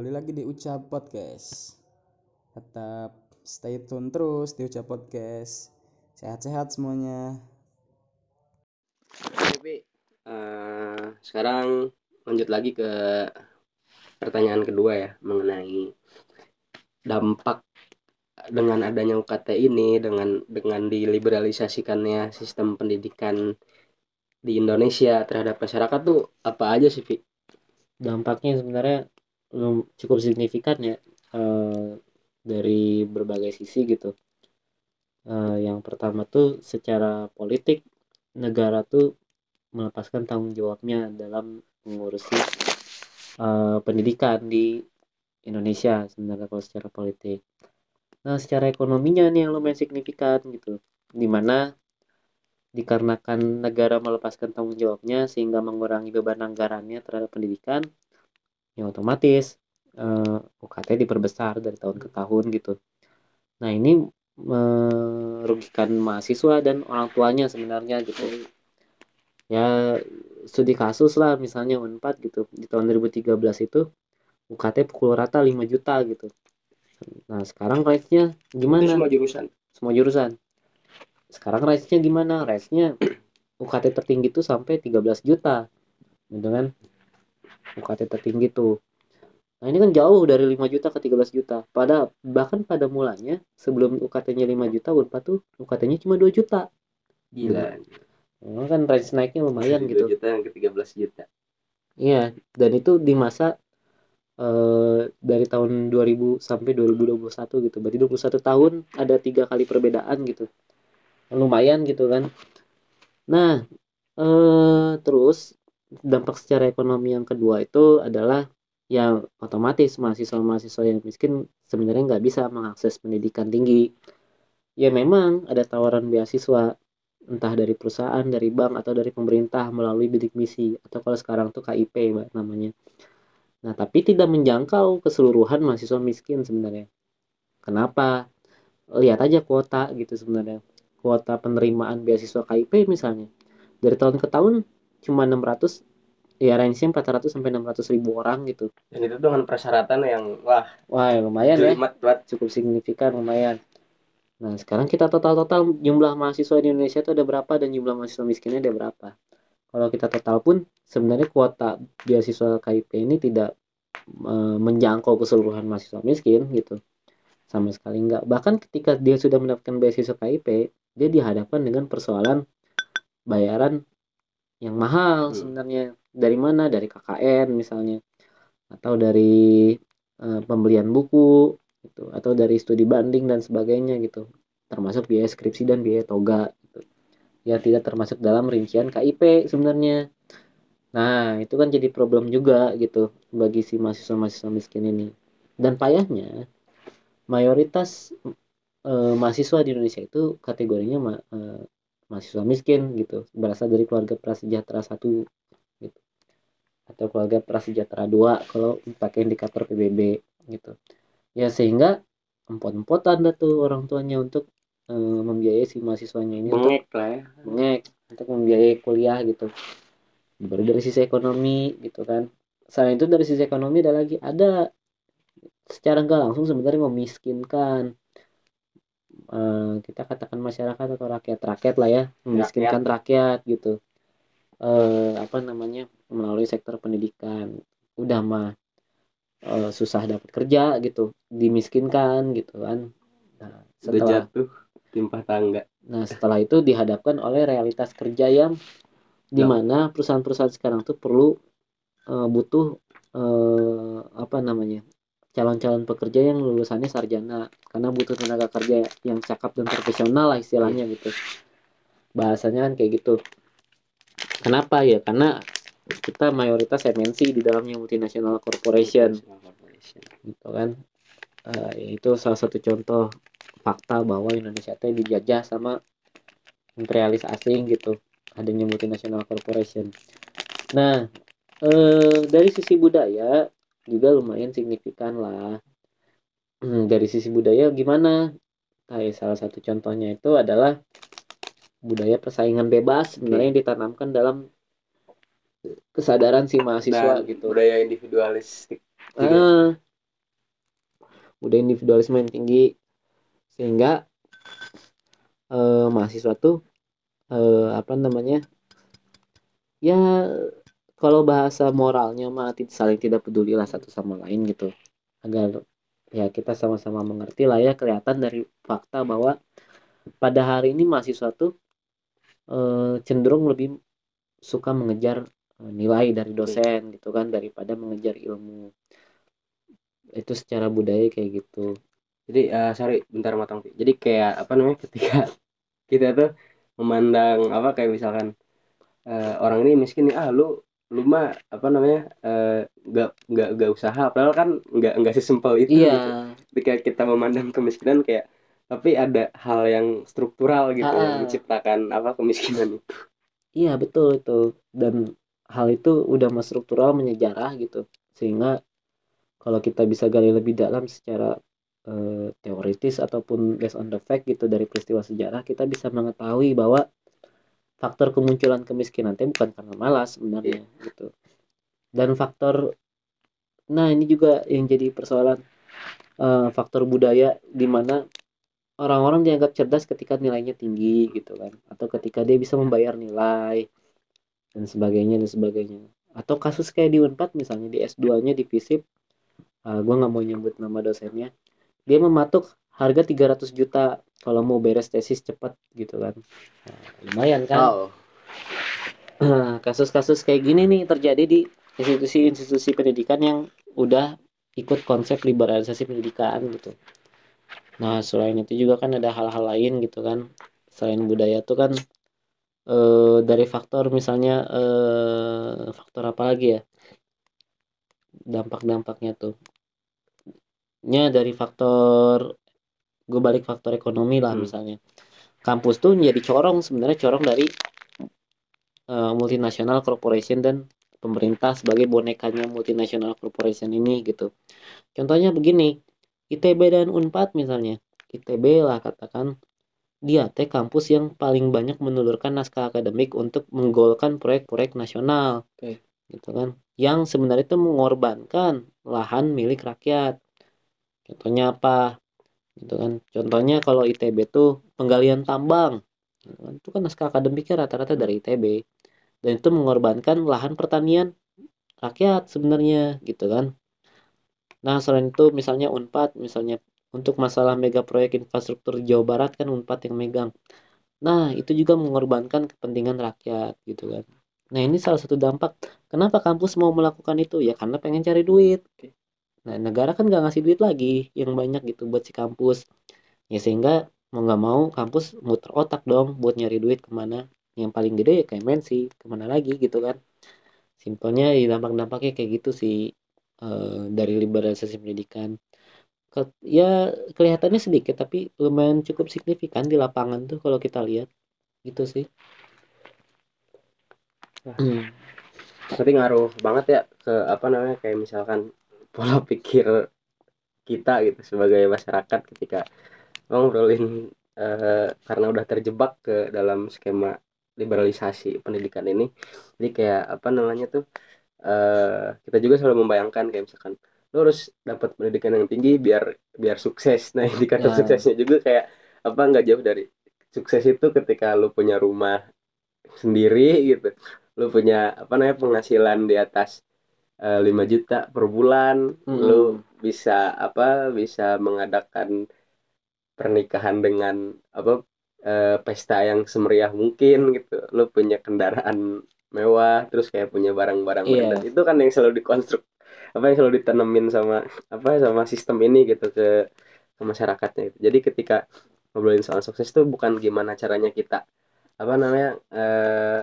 kembali lagi di Ucap Podcast. Tetap stay tune terus di Ucap Podcast. Sehat-sehat semuanya. Oke, uh, sekarang lanjut lagi ke pertanyaan kedua ya mengenai dampak dengan adanya UKT ini dengan dengan diliberalisasikannya sistem pendidikan di Indonesia terhadap masyarakat tuh apa aja sih, Vi? Dampaknya sebenarnya cukup signifikan ya uh, dari berbagai sisi gitu. Uh, yang pertama tuh secara politik negara tuh melepaskan tanggung jawabnya dalam mengurusi uh, pendidikan di Indonesia sebenarnya kalau secara politik. Nah, secara ekonominya nih yang lumayan signifikan gitu. Di mana dikarenakan negara melepaskan tanggung jawabnya sehingga mengurangi beban anggarannya terhadap pendidikan, ya otomatis uh, eh, UKT diperbesar dari tahun ke tahun gitu. Nah, ini merugikan mahasiswa dan orang tuanya sebenarnya gitu. Ya studi kasus lah misalnya Unpad gitu di tahun 2013 itu UKT pukul rata 5 juta gitu Nah, sekarang rate-nya gimana? Itu semua jurusan. Semua jurusan. Sekarang rate-nya gimana? Rate-nya UKT tertinggi tuh sampai 13 juta. Gitu kan? UKT tertinggi tuh. Nah, ini kan jauh dari 5 juta ke 13 juta. Pada bahkan pada mulanya sebelum UKT-nya 5 juta, Unpad tuh UKT-nya cuma 2 juta. Gila. Nah, kan range naiknya lumayan 2 gitu. 2 juta yang ke 13 juta. Iya, dan itu di masa uh, dari tahun 2000 sampai 2021 gitu berarti 21 tahun ada tiga kali perbedaan gitu lumayan gitu kan nah uh, terus dampak secara ekonomi yang kedua itu adalah yang otomatis mahasiswa-mahasiswa yang miskin sebenarnya nggak bisa mengakses pendidikan tinggi ya memang ada tawaran beasiswa entah dari perusahaan, dari bank atau dari pemerintah melalui bidik misi atau kalau sekarang tuh KIP mbak namanya Nah, tapi tidak menjangkau keseluruhan mahasiswa miskin sebenarnya. Kenapa? Lihat aja kuota gitu sebenarnya. Kuota penerimaan beasiswa KIP misalnya. Dari tahun ke tahun cuma 600 ya range-nya 400 sampai 600 ribu orang gitu. Dan itu dengan persyaratan yang wah, wah ya lumayan ya. Cukup signifikan lumayan. Nah, sekarang kita total-total jumlah mahasiswa di Indonesia itu ada berapa dan jumlah mahasiswa miskinnya ada berapa? Kalau kita total pun sebenarnya kuota beasiswa KIP ini tidak e, menjangkau keseluruhan mahasiswa miskin gitu sama sekali enggak bahkan ketika dia sudah mendapatkan beasiswa KIP dia dihadapkan dengan persoalan bayaran yang mahal hmm. sebenarnya dari mana dari KKN misalnya atau dari e, pembelian buku gitu atau dari studi banding dan sebagainya gitu termasuk biaya skripsi dan biaya toga yang tidak termasuk dalam rincian KIP sebenarnya. Nah, itu kan jadi problem juga gitu bagi si mahasiswa-mahasiswa miskin ini. Dan payahnya mayoritas e, mahasiswa di Indonesia itu kategorinya ma, e, mahasiswa miskin gitu, berasal dari keluarga prasejahtera satu gitu. Atau keluarga prasejahtera dua kalau pakai indikator PBB gitu. Ya sehingga empot-empot anda tuh orang tuanya untuk uh, membiayai si mahasiswanya ini bengek lah ya. bengek untuk membiayai kuliah gitu. Baru dari sisi ekonomi gitu kan. Selain itu dari sisi ekonomi ada lagi ada secara nggak langsung sebenarnya memiskinkan uh, kita katakan masyarakat atau rakyat rakyat lah ya memiskinkan rakyat, rakyat gitu uh, apa namanya melalui sektor pendidikan udah mah uh, susah dapat kerja gitu dimiskinkan gitu kan nah, setelah jatuh timpah tangga. Nah, setelah itu dihadapkan oleh realitas kerja yang di mana perusahaan-perusahaan sekarang tuh perlu uh, butuh uh, apa namanya? Calon-calon pekerja yang lulusannya sarjana karena butuh tenaga kerja yang cakap dan profesional lah istilahnya gitu. Bahasanya kan kayak gitu. Kenapa ya? Karena kita mayoritas MNC di dalamnya multinational corporation. Gitu kan. Uh, itu salah satu contoh fakta bahwa Indonesia itu dijajah sama imperialis asing gitu adanya multinational corporation nah eh, dari sisi budaya juga lumayan signifikan lah. Hmm, dari sisi budaya gimana? Nah, salah satu contohnya itu adalah budaya persaingan bebas sebenarnya yang ditanamkan dalam kesadaran si mahasiswa nah, gitu. budaya individualistik ah, budaya individualisme yang tinggi. Sehingga eh, mahasiswa tuh eh, apa namanya? Ya kalau bahasa moralnya mah saling tidak peduli lah satu sama lain gitu. Agar ya kita sama-sama mengerti lah ya kelihatan dari fakta bahwa pada hari ini mahasiswa tuh eh, cenderung lebih suka mengejar eh, nilai dari dosen gitu kan daripada mengejar ilmu. Itu secara budaya kayak gitu. Jadi eh, sorry bentar matang jadi kayak apa namanya ketika kita tuh memandang apa kayak misalkan eh, orang ini miskin nih ah lu lu mah apa namanya eh, nggak nggak nggak usaha padahal kan nggak nggak sesimpel itu gitu. iya ketika kita memandang kemiskinan kayak tapi ada hal yang struktural gitu yang Ah. menciptakan apa kemiskinan itu Iya betul itu dan hal itu udah mas struktural menyejarah gitu sehingga kalau kita bisa gali lebih dalam secara eh, teoritis ataupun based on the fact gitu dari peristiwa sejarah kita bisa mengetahui bahwa faktor kemunculan kemiskinan itu bukan karena malas sebenarnya gitu. Dan faktor nah ini juga yang jadi persoalan eh, faktor budaya di mana orang-orang dianggap cerdas ketika nilainya tinggi gitu kan atau ketika dia bisa membayar nilai dan sebagainya dan sebagainya. Atau kasus kayak di Unpad misalnya di S2 nya di FISIP uh, gue nggak mau nyebut nama dosennya dia mematuk harga 300 juta kalau mau beres tesis cepat gitu kan Nah, lumayan kan oh kasus-kasus kayak gini nih terjadi di institusi-institusi pendidikan yang udah ikut konsep liberalisasi pendidikan gitu. Nah, selain itu juga kan ada hal-hal lain gitu kan. Selain budaya tuh kan eh, dari faktor misalnya eh, faktor apa lagi ya? Dampak-dampaknya tuh. Nya dari faktor gue balik faktor ekonomi lah Hmm. misalnya. Kampus tuh menjadi corong sebenarnya corong dari eh, multinasional corporation dan pemerintah sebagai bonekanya multinasional corporation ini gitu. Contohnya begini, ITB dan Unpad misalnya. ITB lah katakan dia teh kampus yang paling banyak menelurkan naskah akademik untuk menggolkan proyek-proyek nasional. Oke. Gitu kan. Yang sebenarnya itu mengorbankan lahan milik rakyat. Contohnya apa? Gitu kan. Contohnya kalau ITB tuh penggalian tambang. Gitu kan. Itu kan naskah akademiknya rata-rata dari ITB dan itu mengorbankan lahan pertanian rakyat sebenarnya. Gitu kan. Nah selain itu misalnya Unpad misalnya untuk masalah mega proyek infrastruktur Jawa Barat kan Unpad yang megang. Nah itu juga mengorbankan kepentingan rakyat. Gitu kan. Nah ini salah satu dampak. Kenapa kampus mau melakukan itu? Ya karena pengen cari duit nah negara kan nggak ngasih duit lagi yang banyak gitu buat si kampus. Ya sehingga mau nggak mau kampus muter otak dong buat nyari duit ke mana. Yang paling gede ya kayak mensi ke mana lagi gitu kan. Simpelnya ya dampak-dampaknya kayak gitu sih eh, dari liberalisasi pendidikan. Ke- ya kelihatannya sedikit tapi lumayan cukup signifikan di lapangan tuh kalau kita lihat. Gitu sih. Nah. Hmm. berarti ngaruh banget ya ke apa namanya kayak misalkan pola pikir kita gitu sebagai masyarakat ketika ngobrolin eh, karena udah terjebak ke dalam skema liberalisasi pendidikan ini. Jadi kayak apa namanya tuh eh, kita juga selalu membayangkan kayak misalkan lo harus dapat pendidikan yang tinggi biar biar sukses. Nah indikator Ya. suksesnya juga kayak apa nggak jauh dari sukses itu ketika lo punya rumah sendiri gitu. Lo punya apa namanya penghasilan di atas eh, 5 juta per bulan Mm-mm. lo bisa apa bisa mengadakan pernikahan dengan apa eh, pesta yang semeriah mungkin gitu lo punya kendaraan mewah terus kayak punya barang-barang Iya. branded itu kan yang selalu dikonstruk apa yang selalu ditanemin sama apa sama sistem ini gitu ke ke masyarakatnya gitu. jadi ketika ngobrolin soal sukses itu bukan gimana caranya kita apa namanya eh,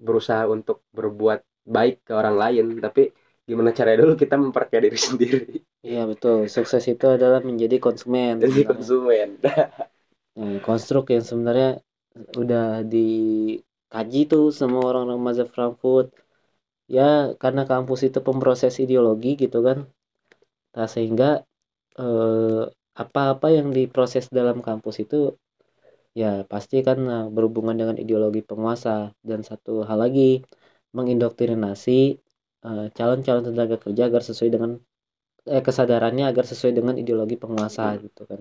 berusaha untuk berbuat baik ke orang lain tapi gimana caranya dulu kita memperkaya diri sendiri iya betul sukses itu adalah menjadi konsumen jadi sebenarnya. konsumen Nah, konstruk yang sebenarnya udah dikaji tuh sama orang-orang mazhab Frankfurt. Ya, karena kampus itu pemproses ideologi gitu kan. Nah, sehingga eh, apa-apa yang diproses dalam kampus itu ya pasti kan eh, berhubungan dengan ideologi penguasa dan satu hal lagi mengindoktrinasi calon-calon tenaga kerja agar sesuai dengan eh, kesadarannya agar sesuai dengan ideologi penguasa gitu kan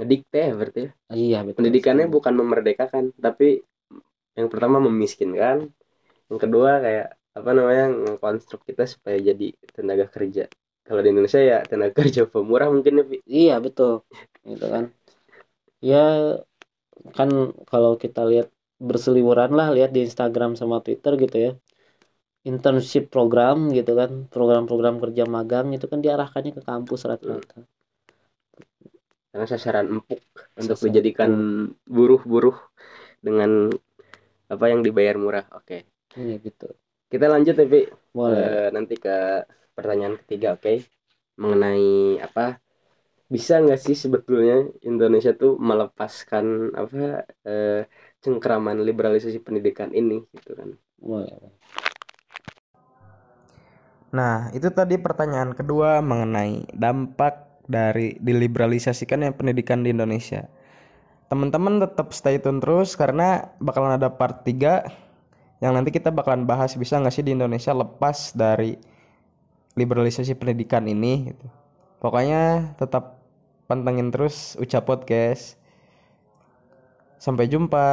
ngedikte ya berarti ya. iya betul pendidikannya sekali. bukan memerdekakan tapi yang pertama memiskinkan yang kedua kayak apa namanya ngekonstruk kita supaya jadi tenaga kerja kalau di Indonesia ya tenaga kerja pemurah mungkin ya Pi. iya betul gitu kan ya kan kalau kita lihat berseliweran lah lihat di Instagram sama Twitter gitu ya internship program gitu kan program-program kerja magang itu kan diarahkannya ke kampus rata-rata. Karena sasaran empuk untuk Sasaran dijadikan buruh-buruh dengan apa yang dibayar murah. Oke. Iya gitu. Kita lanjut ya Pi. boleh. Eh, nanti ke pertanyaan ketiga oke. Mengenai apa bisa nggak sih sebetulnya Indonesia tuh melepaskan apa eh, cengkeraman liberalisasi pendidikan ini gitu kan? Boleh Nah, itu tadi pertanyaan kedua mengenai dampak dari diliberalisasikannya pendidikan di Indonesia. Teman-teman tetap stay tune terus karena bakalan ada part 3 yang nanti kita bakalan bahas bisa nggak sih di Indonesia lepas dari liberalisasi pendidikan ini gitu. Pokoknya tetap pantengin terus Ucap Podcast. Sampai jumpa.